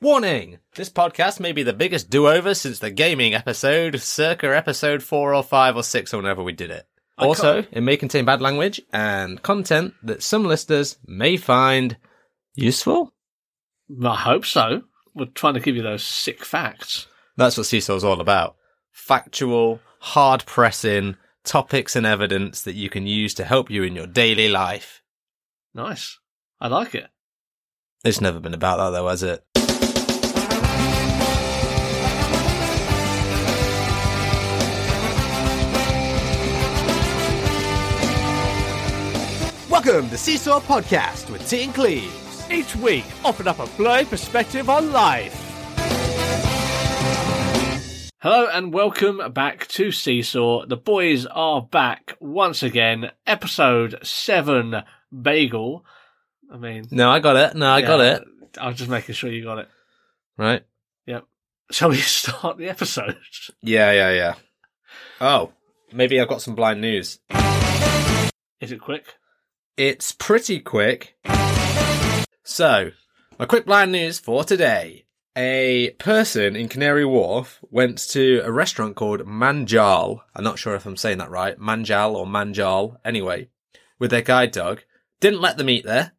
Warning! This podcast may be the biggest do-over since the gaming episode, circa episode 4 or 5 or 6 or whenever we did it. I Also, it may contain bad language and content that some listeners may find useful. I hope so. We're trying to give you those sick facts. That's what Seesaw's all about. Factual, hard-pressing topics and evidence that you can use to help you in your daily life. Nice. I like it. It's never been about that though, has it? Welcome to Seesaw Podcast with T and Cleves. Each week, offering up a blurry perspective on life. Hello and welcome back to Seesaw. The boys are back once again. Episode 7 Bagel. I mean, No, I got it. No, I got it. I was just making sure you got it. Right. Yep. Shall we start the episode? Yeah, yeah, yeah. Oh, maybe I've got some blind news. Is it quick? It's pretty quick. So, my quick blind news for today. A person in Canary Wharf went to a restaurant called Manjal. I'm not sure if I'm saying that right. Manjal or Manjal. Anyway, with their guide dog. Didn't let them eat there.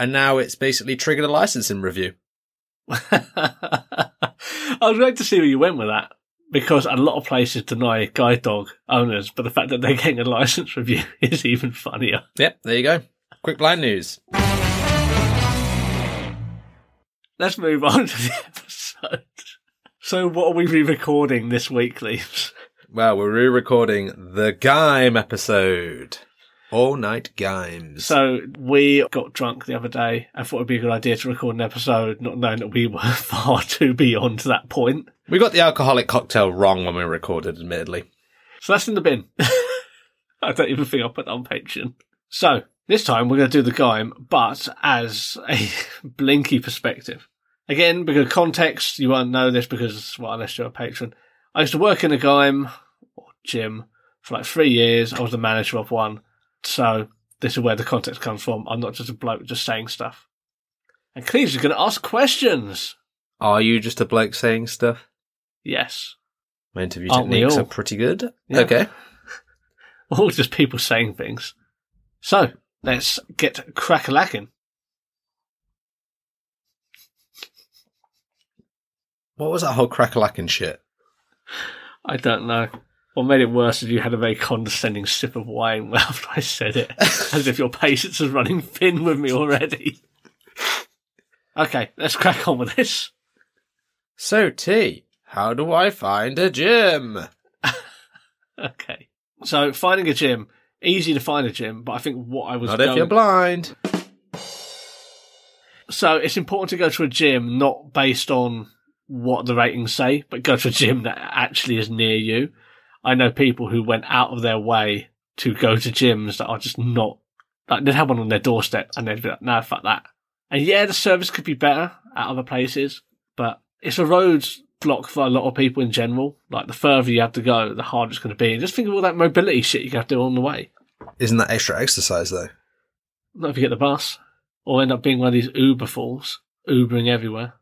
And now it's basically triggered a licensing review. I was ready to see where you went with that because a lot of places deny guide dog owners, but the fact that they're getting a license review is even funnier. Yep, there you go. Quick blind news. Let's move on to the episode. So, what are we re-recording this week, Leaves? Well, we're re-recording the Gime episode. All night games. So, we got drunk the other day and thought it'd be a good idea to record an episode, not knowing that we were far too beyond that point. We got the alcoholic cocktail wrong when we recorded, admittedly. So that's in the bin. I don't even think I'll put that on Patreon. So this time we're going to do the Gaim, but as a Blinky perspective. Again, because context, you won't know this because, well, unless you're a patron. I used to work in a Gaim or gym for like three years. I was the manager of one. So this is where the context comes from. I'm not just a bloke just saying stuff. And Cleves is going to ask questions. Are you just a bloke saying stuff? Yes. My interview Aren't techniques are pretty good. Yeah. Okay. All just people saying things. So let's get crack-a-lacking. What was that whole crackalacken shit? I don't know. What made it worse is you had a very condescending sip of wine after I said it, as if your patience is running thin with me already. Okay, let's crack on with this. So, T, how do I find a gym? Okay. So finding a gym, easy to find a gym, but I think what I was Not if you're blind. So it's important to go to a gym not based on what the ratings say, but go to a gym that actually is near you. I know people who went out of their way to go to gyms that are just not like they'd have one on their doorstep and they'd be like, no, fuck that. And yeah, the service could be better at other places, but it's a roads block for a lot of people in general. Like the further you have to go, the harder it's going to be. And just think of all that mobility shit you have to do on the way. Isn't that extra exercise, though? Not if you get the bus. Or end up being one of these Uber fools, Ubering everywhere.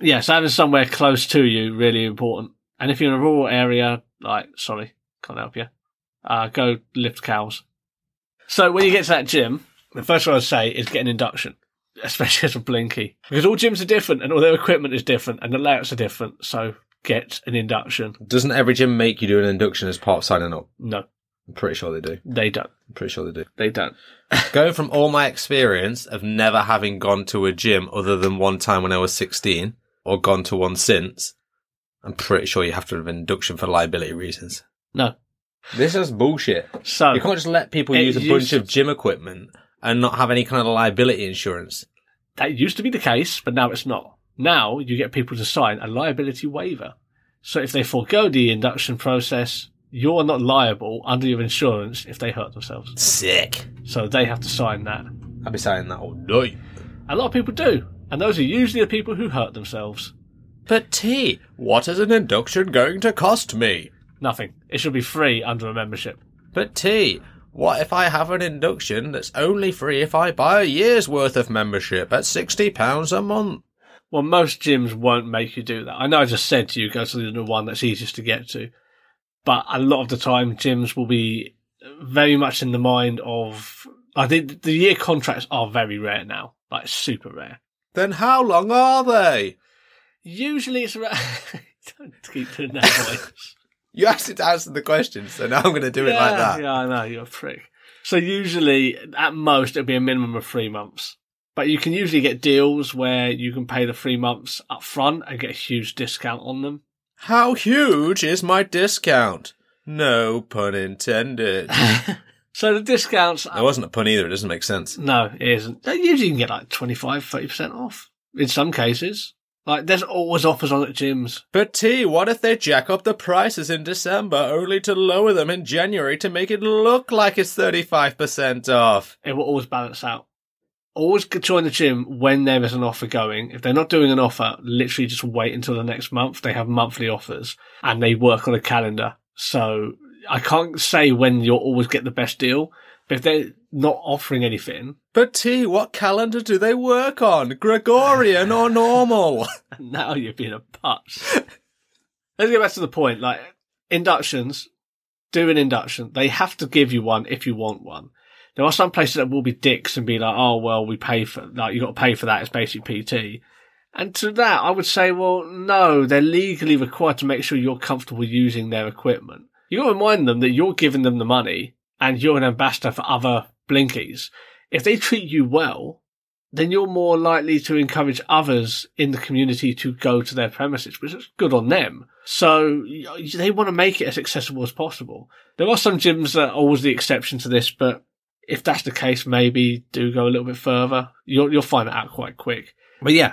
Yeah, so having somewhere close to you, really important. And if you're in a rural area, like, sorry, can't help you, uh, go lift cows. So when you get to that gym, the first thing I'd say is get an induction, especially as a Blinky. Because all gyms are different and all their equipment is different and the layouts are different. So get an induction. Doesn't every gym make you do an induction as part of signing up? No, I'm pretty sure they do. they don't. I'm pretty sure they do. They don't. Going from all my experience of never having gone to a gym other than one time when I was 16, or gone to one since, I'm pretty sure you have to have an induction for liability reasons. No. This is bullshit. So You can't just let people use a bunch of gym equipment and not have any kind of liability insurance. That used to be the case, but now it's not. Now you get people to sign a liability waiver. So if they forego the induction process, you're not liable under your insurance if they hurt themselves. Sick. So they have to sign that. I'll be signing that all day. A lot of people do. And those are usually the people who hurt themselves. But T, what is an induction going to cost me? Nothing. It should be free under a membership. But T, what if I have an induction that's only free if I buy a year's worth of membership at £60 a month? Well, most gyms won't make you do that. I know I just said to you, go to the one that's easiest to get to. But a lot of the time, gyms will be very much in the mind of, I think the year contracts are very rare now. Like super rare. Then how long are they? Usually it's around, don't keep doing that voice. You asked it to answer the question, so now I'm going to do it like that. Yeah, I know, you're a prick. So usually, at most, it'll be a minimum of three months. But you can usually get deals where you can pay the three months up front and get a huge discount on them. How huge is my discount? No pun intended. So the discounts, There wasn't a pun either. It doesn't make sense. no, it isn't. Usually you can get like 25, 30% off in some cases. Like there's always offers on at gyms. But T, what if they jack up the prices in December only to lower them in January to make it look like it's 35% off? It will always balance out. Always join the gym when there is an offer going. If they're not doing an offer, literally just wait until the next month. They have monthly offers and they work on a calendar. So I can't say when you'll always get the best deal, but if they're not offering anything, But T, what calendar do they work on? Gregorian or normal? And now you're being a putz. Let's get back to the point. Like inductions, do an induction. They have to give you one if you want one. There are some places that will be dicks and be like, oh well, we pay for like you got to pay for that. It's basic PT. And to that, I would say, well, no, they're legally required to make sure you're comfortable using their equipment. You got to remind them that you're giving them the money and you're an ambassador for other blinkies. If they treat you well, then you're more likely to encourage others in the community to go to their premises, which is good on them. So they want to make it as accessible as possible. There are some gyms that are always the exception to this, but if that's the case, maybe do go a little bit further. You'll, you'll find it out quite quick. But yeah,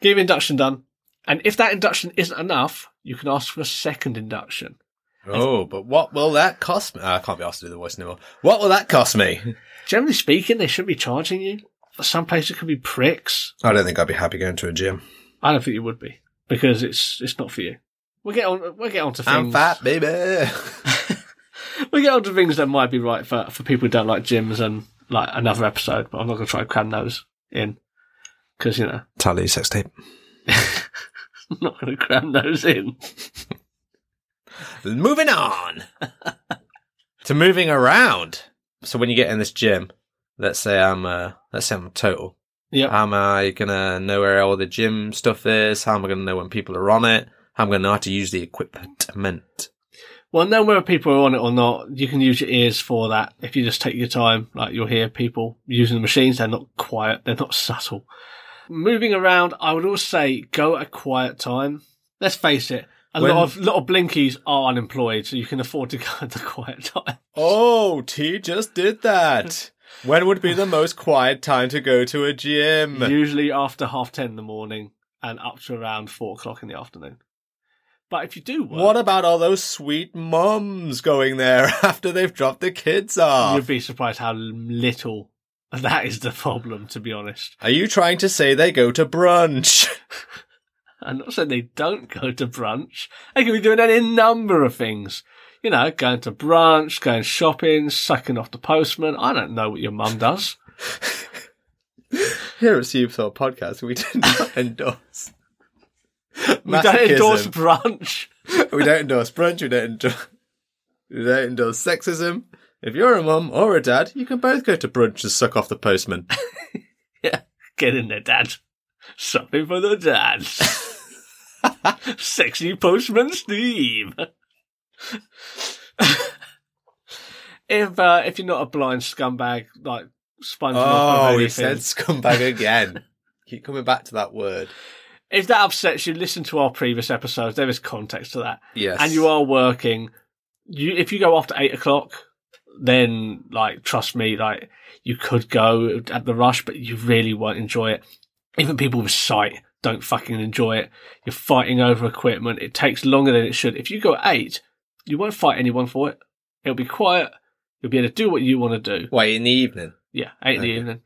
get induction done. And if that induction isn't enough, you can ask for a second induction. Oh, but what will that cost me? Ah, I can't be asked to do the voice anymore. What will that cost me? Generally speaking, they shouldn't be charging you. Some places could be pricks. I don't think I'd be happy going to a gym. I don't think you would be because it's it's not for you. We'll get on. We'll get on to things. I'm fat, baby. we'll get on to things that might be right for for people who don't like gyms and like another episode. But I'm not going to try and cram those in because you know Tally sex tape. I'm not going to cram those in. Moving on to moving around. So when you get in this gym, let's say I'm uh, let's say I'm total. Yeah. How am I gonna know where all the gym stuff is? How am I gonna know when people are on it? How am I gonna know how to use the equipment? Well, know whether people are on it or not. You can use your ears for that. If you just take your time, like you'll hear people using the machines. They're not quiet. They're not subtle. Moving around, I would also say go at a quiet time. Let's face it. A When- lot of lot of blinkies are unemployed, so you can afford to go the quiet time. Oh, T just did that. when would be the most quiet time to go to a gym? Usually after half ten in the morning and up to around four o'clock in the afternoon. But if you do work, What about all those sweet mums going there after they've dropped the kids off? you'd be surprised how little that is the problem. To be honest, Are you trying to say they go to brunch? I'm not saying they don't go to brunch. They can be doing any number of things. You know, going to brunch, going shopping, sucking off the postman. I don't know what your mum does. Here at Thought Podcast, we do not endorse. We don't endorse brunch. we don't endorse brunch. We don't endorse. We don't endorse sexism. If you're a mum or a dad, you can both go to brunch and suck off the postman. Yeah, get in there, Dad. Something for the dads. Sexy postman Steve. if uh, if you're not a blind scumbag like sponging Oh, he said scumbag again. Keep coming back to that word. if that upsets you, listen to our previous episodes. There is context to that, Yes. and you are working. You if you go after eight o'clock, then like trust me, like you could go at the rush, but you really won't enjoy it. Even people with sight don't fucking enjoy it. You're fighting over equipment. It takes longer than it should. If you go eight, you won't fight anyone for it. It'll be quiet. You'll be able to do what you want to do. Wait, in the evening? Yeah, eight okay. in the evening.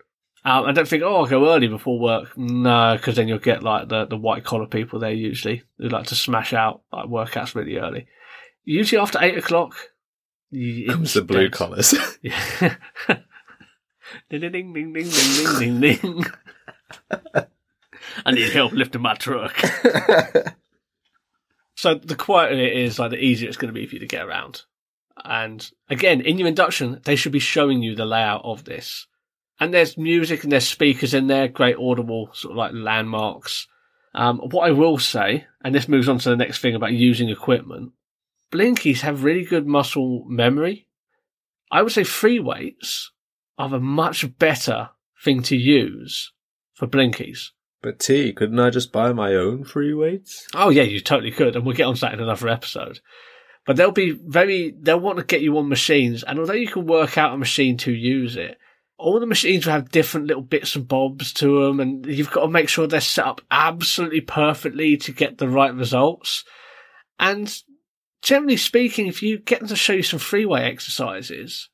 Um, I don't think, oh, I'll go early before work. No, because then you'll get like the, the white collar people there usually who like to smash out like workouts really early. Usually after eight o'clock, comes the blue dead. Ding ding, ding, ding, ding, ding, ding, ding. I need help lifting my truck. so the quieter it is, like the easier it's going to be for you to get around. And again, in your induction, they should be showing you the layout of this. And there's music and there's speakers in there, great audible sort of like landmarks. Um, what I will say, and this moves on to the next thing about using equipment, blinkies have really good muscle memory. I would say free weights are a much better thing to use for blinkies. But T, couldn't I just buy my own free weights? Oh yeah, you totally could, and we'll get on to that in another episode. But they'll be very, they'll want to get you on machines, and although you can work out a machine to use it, all the machines will have different little bits and bobs to them, and you've got to make sure they're set up absolutely perfectly to get the right results. And generally speaking, if you get them to show you some freeway exercises,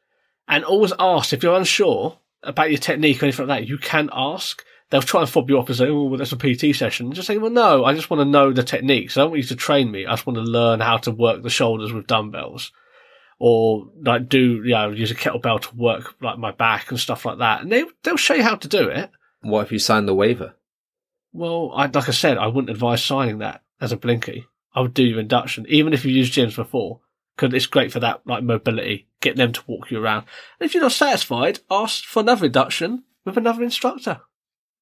and always ask if you're unsure about your technique or anything like that, you can ask. They'll try and fob you off and say, "Oh, well, that's a PT session." Just say, "Well, no, I just want to know the techniques. I don't want you to train me. I just want to learn how to work the shoulders with dumbbells." or like do you know use a kettlebell to work like my back and stuff like that, and they they'll show you how to do it. What if you sign the waiver? Well, I, like I said, I wouldn't advise signing that as a blinky. I would do your induction, even if you've used gyms before, because it's great for that like mobility. Get them to walk you around. And if you're not satisfied, ask for another induction with another instructor.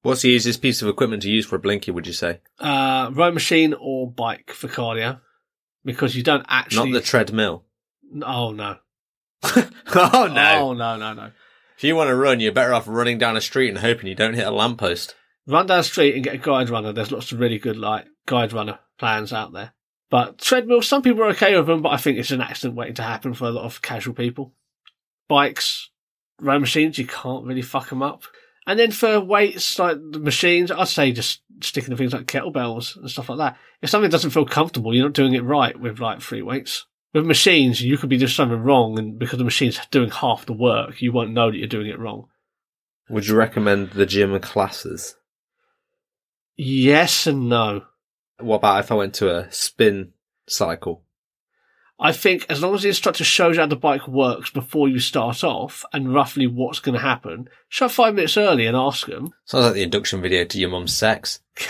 What's the easiest piece of equipment to use for a blinky? Would you say? Uh, row machine or bike for cardio, because you don't actually Not the treadmill. Oh no! oh no! Oh no! No no! If you want to run, you're better off running down a street and hoping you don't hit a lamppost. Run down the street and get a guide runner. There's lots of really good like guide runner plans out there. But treadmills, some people are okay with them, but I think it's an accident waiting to happen for a lot of casual people. Bikes, row machines, you can't really fuck them up. And then for weights like the machines, I'd say just sticking to things like kettlebells and stuff like that. If something doesn't feel comfortable, you're not doing it right with like free weights. With machines, you could be doing something wrong, and because the machine's doing half the work, you won't know that you're doing it wrong. Would you recommend the gym classes? Yes and no. What about if I went to a spin cycle? I think as long as the instructor shows you how the bike works before you start off and roughly what's going to happen, show five minutes early and ask them. Sounds like the induction video to your mum's sex.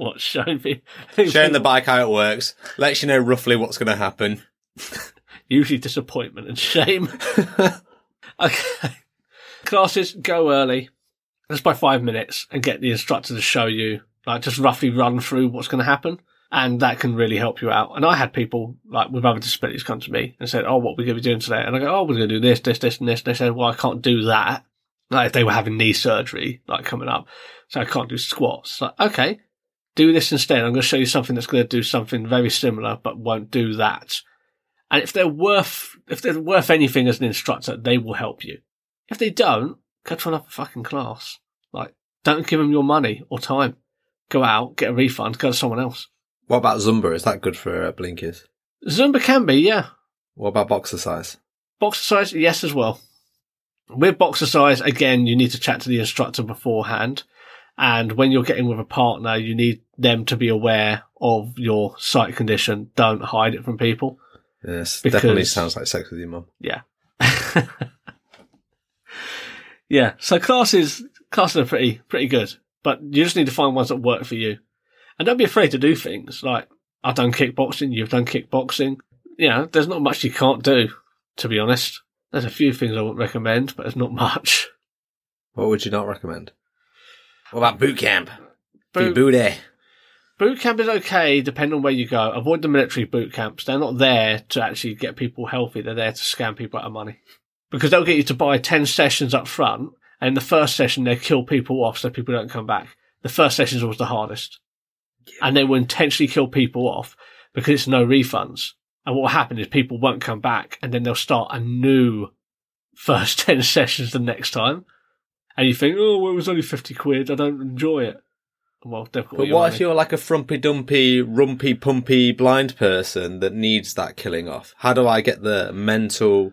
What showing me? Showing the bike how it works, lets you know roughly what's going to happen. Usually disappointment and shame. okay. Classes, go early. Just by five minutes and get the instructor to show you, like just roughly run through what's going to happen. And that can really help you out. And I had people like with other disabilities come to me and said, Oh, what we going to be doing today? And I go, Oh, we're going to do this, this, this, and this. And they said, Well, I can't do that. Like if they were having knee surgery, like coming up. So I can't do squats. Like, okay, do this instead. I'm going to show you something that's going to do something very similar, but won't do that. And if they're worth, if they're worth anything as an instructor, they will help you. If they don't, go to another fucking class. Like, don't give them your money or time. Go out, get a refund, go to someone else. What about Zumba? Is that good for uh, blinkers? Zumba can be, yeah. What about boxercise? Boxer size, yes, as well. With boxercise, again, you need to chat to the instructor beforehand. And when you're getting with a partner, you need them to be aware of your sight condition. Don't hide it from people. Yes, Because- definitely sounds like sex with your mum. Yeah. yeah. So classes, classes are pretty, pretty good, but you just need to find ones that work for you. And don't be afraid to do things like I've done kickboxing, you've done kickboxing. You know, there's not much you can't do, to be honest. There's a few things I wouldn't recommend, but there's not much. What would you not recommend? What about boot camp? Boot, booty. boot camp is okay, depending on where you go. Avoid the military boot camps. They're not there to actually get people healthy. They're there to scam people out of money. Because they'll get you to buy 10 sessions up front, and in the first session, they kill people off so people don't come back. The first session is always the hardest. And they will intentionally kill people off because it's no refunds. And what will happen is people won't come back, and then they'll start a new first 10 sessions the next time. And you think, oh, well, it was only 50 quid. I don't enjoy it. Well, But what money. if you're like a frumpy dumpy, rumpy pumpy blind person that needs that killing off? How do I get the mental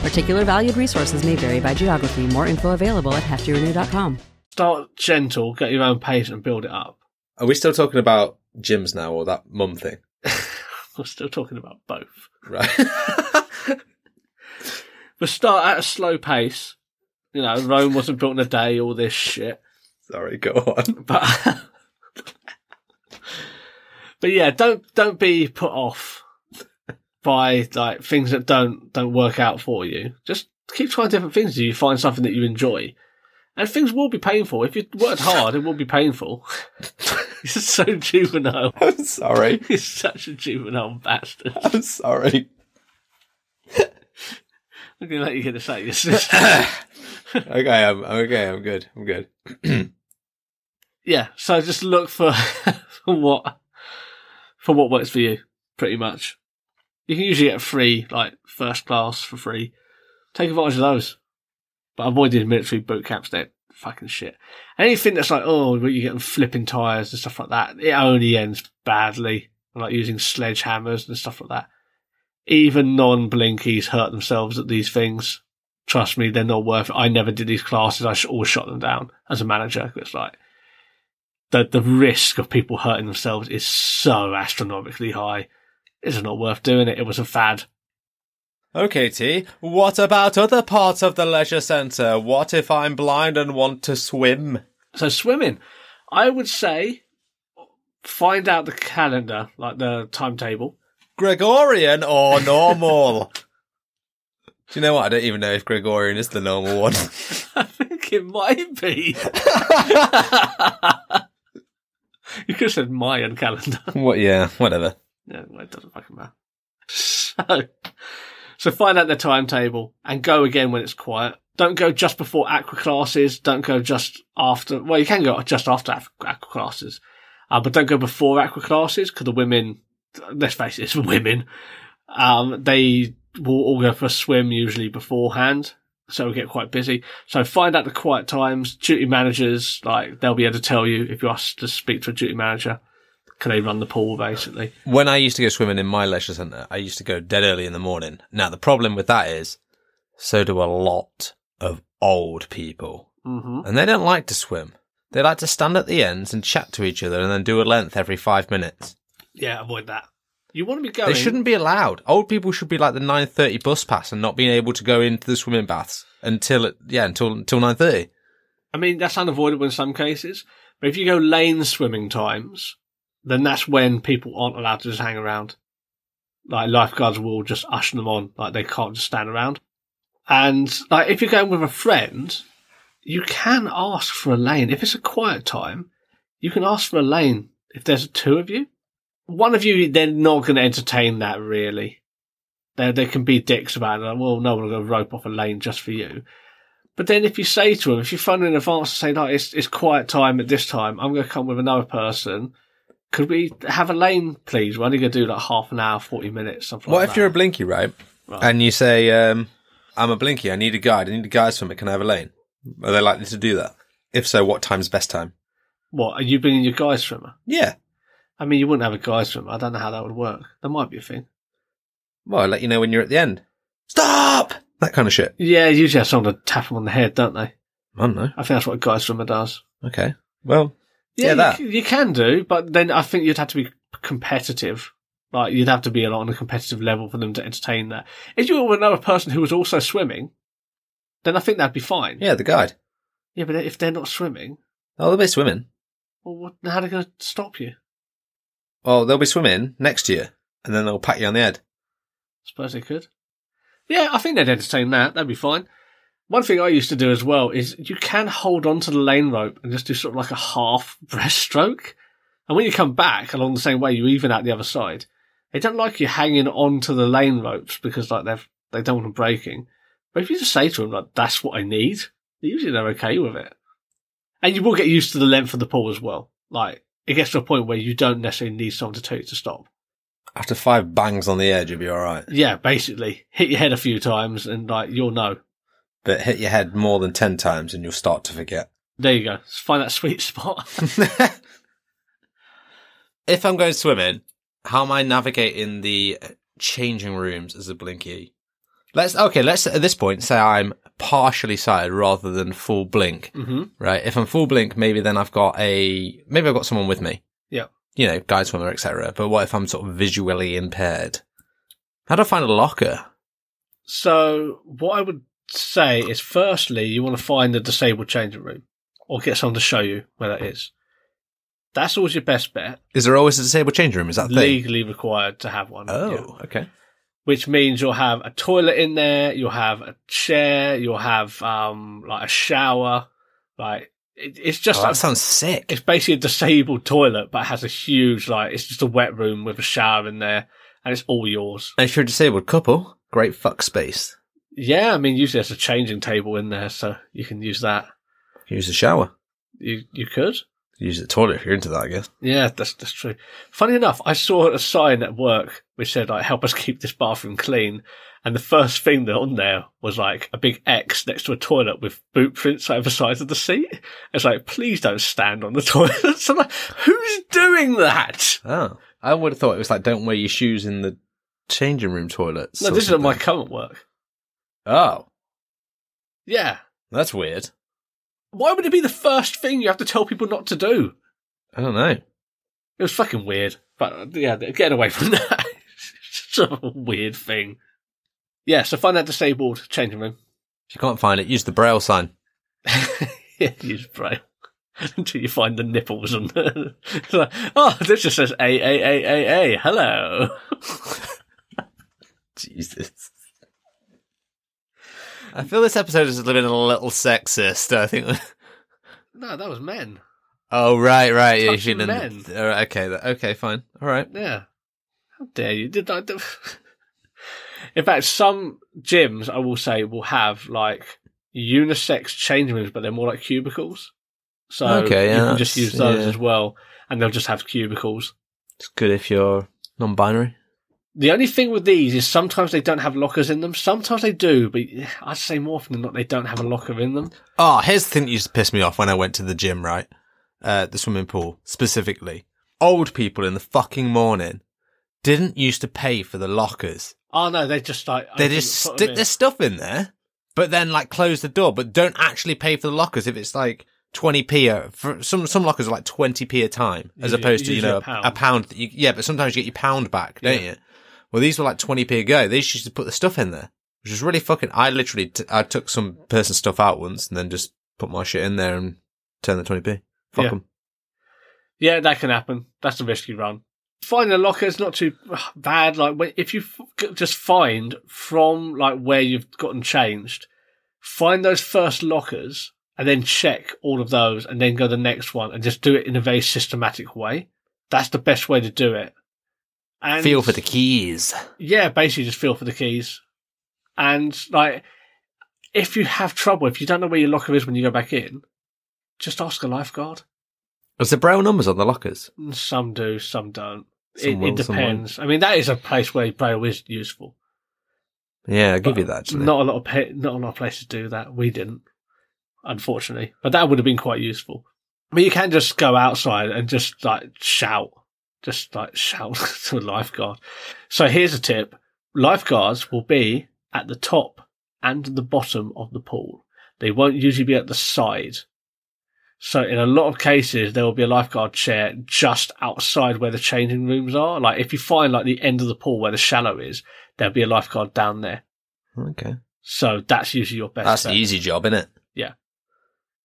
Particular valued resources may vary by geography. More info available at heftyrenew.com. Start gentle, get your own pace, and build it up. Are we still talking about gyms now or that mum thing? We're still talking about both. Right. But start at a slow pace. You know, Rome wasn't built in a day, all this shit. Sorry, go on. But But yeah, don't don't be put off by like things that don't don't work out for you. Just keep trying different things until you find something that you enjoy. And things will be painful. If you worked hard, it will be painful. He's so juvenile. I'm sorry. He's such a juvenile bastard. I'm sorry. I'm gonna let you get to say your sister. Okay, I'm, I'm okay. I'm good. I'm good. yeah, so just look for for what for what works for you, pretty much. You can usually get free, like first class for free. Take advantage of those. But avoid the military boot camps, they're fucking shit. Anything that's like, oh, you're getting flipping tyres and stuff like that, it only ends badly. Like using sledgehammers and stuff like that. Even non-blinkies hurt themselves at these things. Trust me, they're not worth it. I never did these classes. I always shot them down as a manager. It's like, the the risk of people hurting themselves is so astronomically high. It's not worth doing it. It was a fad. Okay, T. What about other parts of the leisure centre? What if I'm blind and want to swim? So swimming, I would say, find out the calendar, like the timetable. Gregorian or normal? Do you know what? I don't even know if Gregorian is the normal one. I think it might be. you could have said Mayan calendar. what? Yeah, whatever. Yeah, well, it doesn't fucking matter. So, so find out the timetable and go again when it's quiet. Don't go just before aqua classes. Don't go just after. Well, you can go just after aqua aqua classes, uh, but don't go before aqua classes because the women. Let's face it, it's women. Um, they will all go for a swim usually beforehand, so we get quite busy. So find out the quiet times. Duty managers, like they'll be able to tell you if you ask to speak to a duty manager. Can they run the pool basically? When I used to go swimming in my leisure centre, I used to go dead early in the morning. Now, the problem with that is, so do a lot of old people. hmm And they don't like to swim. They like to stand at the ends and chat to each other and then do a length every five minutes. Yeah, avoid that. You want to be going. They shouldn't be allowed. Old people should be like the 9.30 bus pass and not being able to go into the swimming baths until, it, yeah, until, until 9.30. I mean, that's unavoidable in some cases. But if you go lane swimming times, then that's when people aren't allowed to just hang around. Like lifeguards will just usher them on, like they can't just stand around. And like if you're going with a friend, you can ask for a lane. If it's a quiet time, you can ask for a lane if there's two of you. One of you, they're not going to entertain that really. They they can be dicks about it. Like, well, no, going to rope off a lane just for you. But then if you say to them, if you phone in advance and say, no, it's, it's quiet time at this time, I'm going to come with another person. Could we have a lane, please? We're only going to do like half an hour, 40 minutes, something What like if that. you're a blinky, right? Right. And you say, um, I'm a blinky, I need a guide, I need a guide from it, can I have a lane? Are they likely to do that? If so, what time's best time? What, are you bringing your guy swimmer? Yeah. I mean, you wouldn't have a guy swimmer. I don't know how that would work. That might be a thing. Well, I'll let you know when you're at the end. Stop! That kind of shit. Yeah, you usually have someone to tap him on the head, don't they? I don't know. I think that's what a guy swimmer does. Okay. Well, Yeah, Yeah, you You, can do, but then I think you'd have to be competitive. Like, you'd have to be a lot on a competitive level for them to entertain that. If you were another person who was also swimming, then I think that'd be fine. yeah, the guide. Yeah, but if they're not swimming, Oh, they'll be swimming. well, what, how are they going to stop you? Well, they'll be swimming next to you, and then they'll pat you on the head. suppose they could. Yeah, I think they'd entertain that. That'd be fine. One thing I used to do as well is you can hold on to the lane rope and just do sort of like a half breaststroke. And when you come back along the same way, you even out the other side. They don't like you hanging onto the lane ropes because like they've, they don't want them breaking. But if you just say to them, like, that's what I need, usually they're okay with it. And you will get used to the length of the pool as well. Like, it gets to a point where you don't necessarily need someone to tell you to stop. After five bangs on the edge, you'll be all right. Yeah, basically. Hit your head a few times and, like, you'll know. But hit your head more than ten times, and you'll start to forget. There you go. Find that sweet spot. if I'm going swimming, how am I navigating the changing rooms as a blinky? Let's okay. Let's at this point say I'm partially sighted rather than full blink. hmm Right. If I'm full blink, maybe then I've got a maybe I've got someone with me. Yeah. You know, guide swimmer, etc. But what if I'm sort of visually impaired? How do I find a locker? So, what I would say is, firstly, you want to find the disabled changing room or get someone to show you where that is. That's always your best bet. Is there always a disabled changing room? Is that the thing? Legally required to have one. Oh, yeah. okay. Which means you'll have a toilet in there, you'll have a chair, you'll have um like a shower. Like it, it's just Oh, that sounds sick. it's basically a disabled toilet, but it has a huge like it's just a wet room with a shower in there, and it's all yours. And if you're a disabled couple, great fuck space. Yeah, I mean usually there's a changing table in there, so you can use that. Use the shower. You you could. Use the toilet if you're into that, I guess. Yeah, that's that's true. Funny enough, I saw a sign at work which said like "Help us keep this bathroom clean," and the first thing that on there was like a big X next to a toilet with boot prints over the sides of the seat. It's like, please don't stand on the toilet. So I'm like, who's doing that? Oh. I would have thought it was like don't wear your shoes in the changing room toilets. No, this is at my current work. Oh. Yeah, That's weird. why would it be the first thing you have to tell people not to do? I don't know. It was fucking weird. But yeah, getting away from that. it's such a weird thing. Yeah, so find that disabled changing room. If you can't find it, use the braille sign. yeah, use braille until you find the nipples on the. Like, oh, this just says A A A A A. Hello. Jesus. I feel this episode is living a little sexist. I think. No, that was men. Oh right, right. Yeah, you feeling? men. Right, okay, okay, fine. All right. Yeah. How dare you? Did I? Do... In fact, some gyms I will say will have like unisex changing rooms, but they're more like cubicles. So Okay, you can just use those yeah. as well, and they'll just have cubicles. It's good if you're non-binary. The only thing with these is sometimes they don't have lockers in them. Sometimes they do, but I'd say more often than not they don't have a locker in them. Oh, here's the thing that used to piss me off when I went to the gym, right? Uh, the swimming pool, specifically. Old people in the fucking morning didn't used to pay for the lockers. Oh no, they just like They just stick their stuff in there, but then like close the door, but don't actually pay for the lockers if it's like 20p a, for some, some lockers are like 20p a time as Usually- opposed to, you know, a pound. a pound that you, yeah, but sometimes you get your pound back, don't Yeah. you? Well, these were like 20p a go. They used to put the stuff in there, which was really fucking, I literally, t- I took some person's stuff out once and then just put my shit in there and turn the 20p. Fuck Yeah. them. Yeah, that can happen. That's a risky run. Finding a locker is not too bad. Like if you f- just find from like where you've gotten changed, find those first lockers and then check all of those and then go to the next one and just do it in a very systematic way. That's the best way to do it. And Feel for the keys. yeah, basically just feel for the keys. And like, if you have trouble, if you don't know where your locker is when you go back in, just ask a lifeguard. Was there braille numbers on the lockers? Some do, some don't. Some it, will, it depends. I mean, that is a place where braille is useful. Yeah, I'll give you that actually. Not a lot of pa- not a lot of places do that. We didn't, unfortunately. But that would have been quite useful. But you can just go outside and just like shout, just like shout to a lifeguard. So here's a tip: lifeguards will be at the top and the bottom of the pool. They won't usually be at the side. So in a lot of cases, there will be a lifeguard chair just outside where the changing rooms are. Like if you find like the end of the pool where the shallow is, there'll be a lifeguard down there. Okay. So that's usually your best. That's bet. the easy job, isn't it?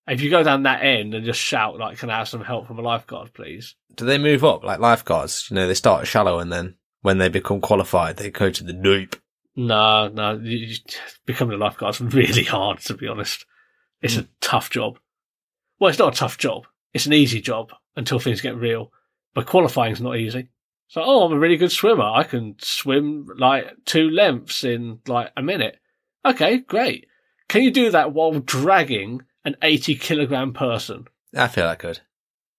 If you go down that end and just shout like, "Can I have some help from a lifeguard, please?" do they move up like lifeguards? You know, they start shallow and then when they become qualified, they go to the deep. No, no. Becoming a lifeguard's really hard, to be honest. It's a hmm. tough job. Well, it's not a tough job. It's an easy job until things get real. But qualifying's not easy. So, oh, I'm a really good swimmer. I can swim like two lengths in like a minute. Okay, great. Can you do that while dragging an 80 kilogram person? I feel I could.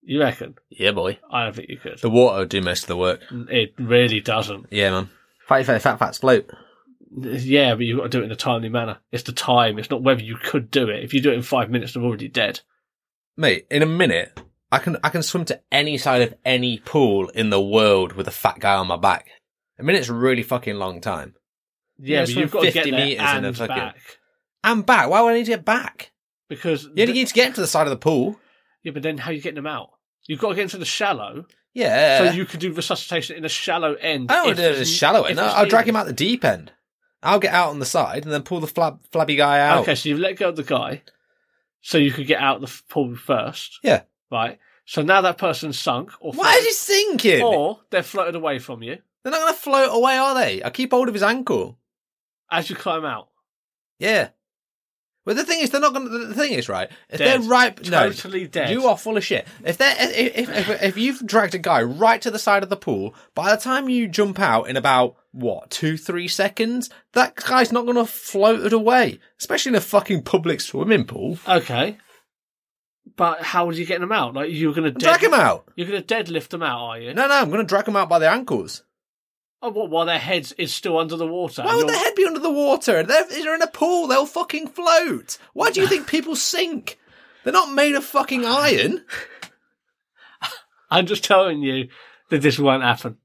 You reckon? Yeah, boy. I don't think you could. The water would do most of the work. It really doesn't. Yeah, man. Fatty, fatty, fat, fats float. Yeah, but you've got to do it in a timely manner. It's the time. It's not whether you could do it. If you do it in five minutes, they're already dead. Mate, in a minute, I can I can swim to any side of any pool in the world with a fat guy on my back. A minute's a really fucking long time. Yeah, Yeah, but you've got to 50 get there metres in and a fucking- back. And back. Why would I need to get back? Because You need to get into the side of the pool. yeah, but then how are you getting them out? You've got to get into the shallow, Yeah. so you can do resuscitation in a shallow end. I don't want if to do it it's- as shallow end. I'll drag him out the deep end. I'll get out on the side and then pull the flab, flabby guy out. Okay, so you've let go of the guy, so you could get out the pool first, Yeah. right? So now that person's sunk, or Why is he sinking? or they're floated away from you They're not going to float away, are they? I keep hold of his ankle. as you climb out. Yeah. Well, the thing is, they're not going to. The thing is, right? If Dead. they're right, no, Totally dead. You are full of shit. If they're if, if, if, if you've dragged a guy right to the side of the pool, by the time you jump out in about what two three seconds, that guy's not going to float it away. Especially in a fucking public swimming pool. Okay, but how would you get them out? Like you're going to Drag him out. You're going to deadlift them out, are you? No, no, I'm going to drag him out by their ankles. Oh, what? While their heads is still under the water. Why would their head be under the water? They're, they're in a pool. They'll fucking float. Why do you think people sink? They're not made of fucking iron. I'm just telling you that this won't happen.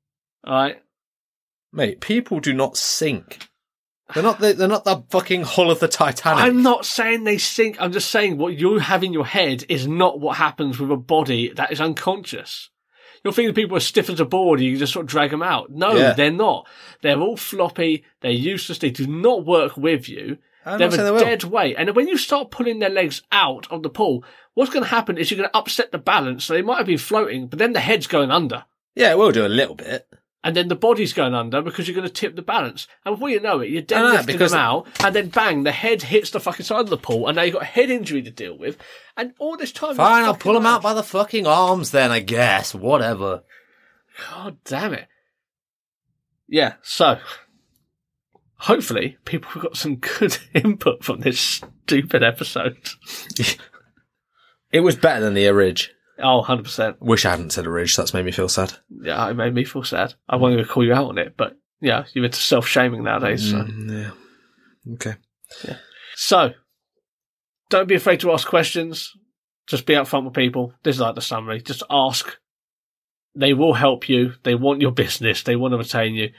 All right. Mate, people do not sink. They're not the, they're not the fucking hull of the Titanic. I'm not saying they sink. I'm just saying what you have in your head is not what happens with a body that is unconscious. You're thinking people are stiff as a board and you can just sort of drag them out. No, Yeah. they're not. They're all floppy. They're useless. They do not work with you. I'm they're not a they dead weight. And when you start pulling their legs out of the pool, what's going to happen is you're going to upset the balance. So they might have been floating, but then the head's going under. Yeah, it will do a little bit. And then the body's going under because you're going to tip the balance. And before you know it, you're I know, deadlifting because- them out, and then bang, the head hits the fucking side of the pool, and now you've got a head injury to deal with. And all this time, Fine, I'll pull them out by the fucking arms then, I guess. Whatever. God damn it. Yeah, so hopefully people have got some good input from this stupid episode. It was better than the Orig. Oh, 100%. Wish I hadn't said a ridge. that's made me feel sad. Yeah, it made me feel sad. I wasn't going to call you out on it, but yeah, you're into self shaming nowadays. So. Mm, yeah. Okay. So, don't be afraid to ask questions. Just be upfront with people. This is like the summary. Just ask. They will help you. They want your business. They want to retain you.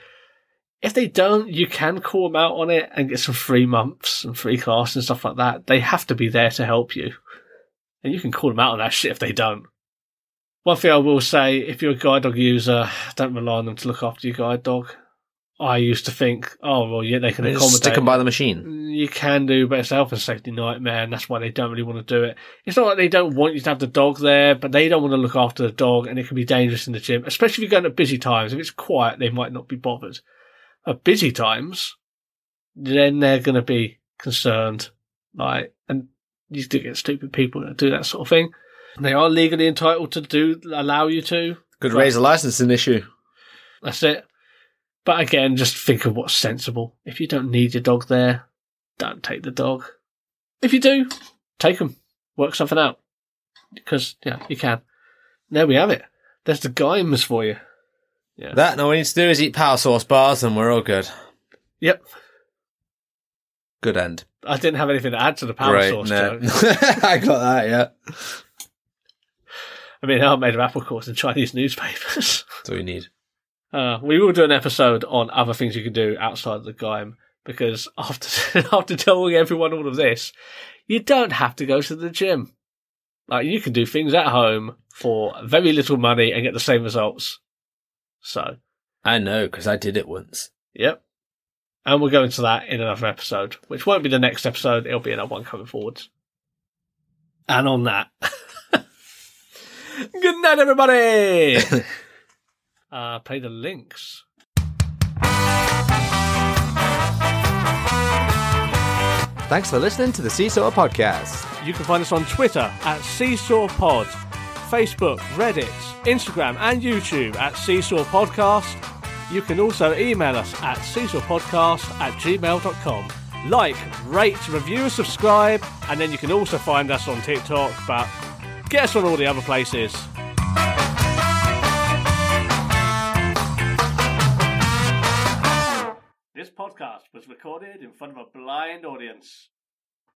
If they don't, you can call them out on it and get some free months and free class and stuff like that. They have to be there to help you. And you can call them out on that shit if they don't. One thing I will say, if you're a guide dog user, don't rely on them to look after your guide dog. I used to think, oh, well, yeah, they can Just accommodate. stick them by the machine. You can do, but it's a health and safety nightmare, and that's why they don't really want to do it. It's not like they don't want you to have the dog there, but they don't want to look after the dog, and it can be dangerous in the gym, especially if you're going at busy times. If it's quiet, they might not be bothered. At busy times, then they're going to be concerned, like, and you do get stupid people that do that sort of thing. They are legally entitled to do allow you to. Could raise a licensing issue. That's it. But again, just think of what's sensible. If you don't need your dog there, don't take the dog. If you do, take them. Work something out. Because, yeah, you can. There we have it. There's the Gaims for you. Yeah. That, and all we need to do is eat power source bars and we're all good. Yep. Good end. I didn't have anything to add to the power Great, source no. joke. I got that, yeah. I mean, I'm made of apple cores and Chinese newspapers. That's all you need. Uh, we will do an episode on other things you can do outside of the Gaim because after after telling everyone all of this, you don't have to go to the gym. Like you can do things at home for very little money and get the same results. So, I know, because I did it once. yep. And we'll go into that in another episode, which won't be the next episode. It'll be another one coming forwards. And on that, good night, everybody. uh, play the links. Thanks for listening to the Seesaw Podcast. You can find us on Twitter at Seesaw Pod, Facebook, Reddit, Instagram, and YouTube at Seesaw Podcast. You can also email us at seesawpodcast at gmail.com. like, rate, review, subscribe, and then you can also find us on TikTok, but us on all the other places. This podcast was recorded in front of a blind audience.